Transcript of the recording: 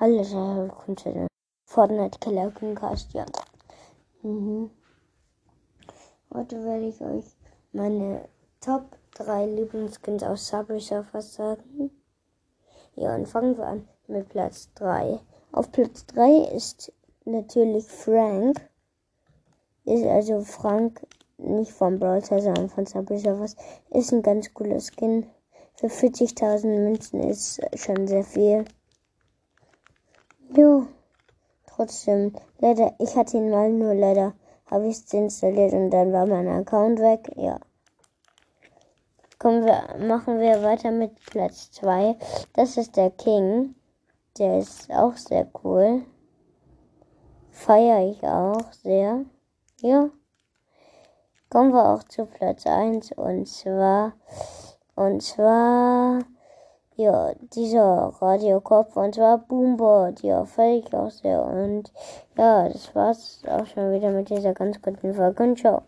Hallo, willkommen zu dem Fortnite Killer Cast, ja. Mhm. Heute werde ich euch meine Top 3 Lieblingsskins aus Subway Surfers sagen. Ja, und fangen wir an mit Platz 3. Auf Platz 3 ist natürlich Frank. Ist also Frank nicht von Brawl sondern von Subway Surfers. Ist ein ganz cooler Skin. Für 40.000 Münzen ist schon sehr viel. Jo. Trotzdem, leider, ich hatte ihn mal, nur leider habe ich es installiert und dann war mein Account weg. Ja. Kommen wir, machen wir weiter mit Platz 2. Das ist der King. Der ist auch sehr cool. Feiere ich auch sehr. Ja. Kommen wir auch zu Platz 1 und zwar, und zwar, ja, dieser Radiokopf und zwar Boomboard. Ja, völlig auch sehr. Und ja, das war's auch schon wieder mit dieser ganz guten Folge. Und ciao.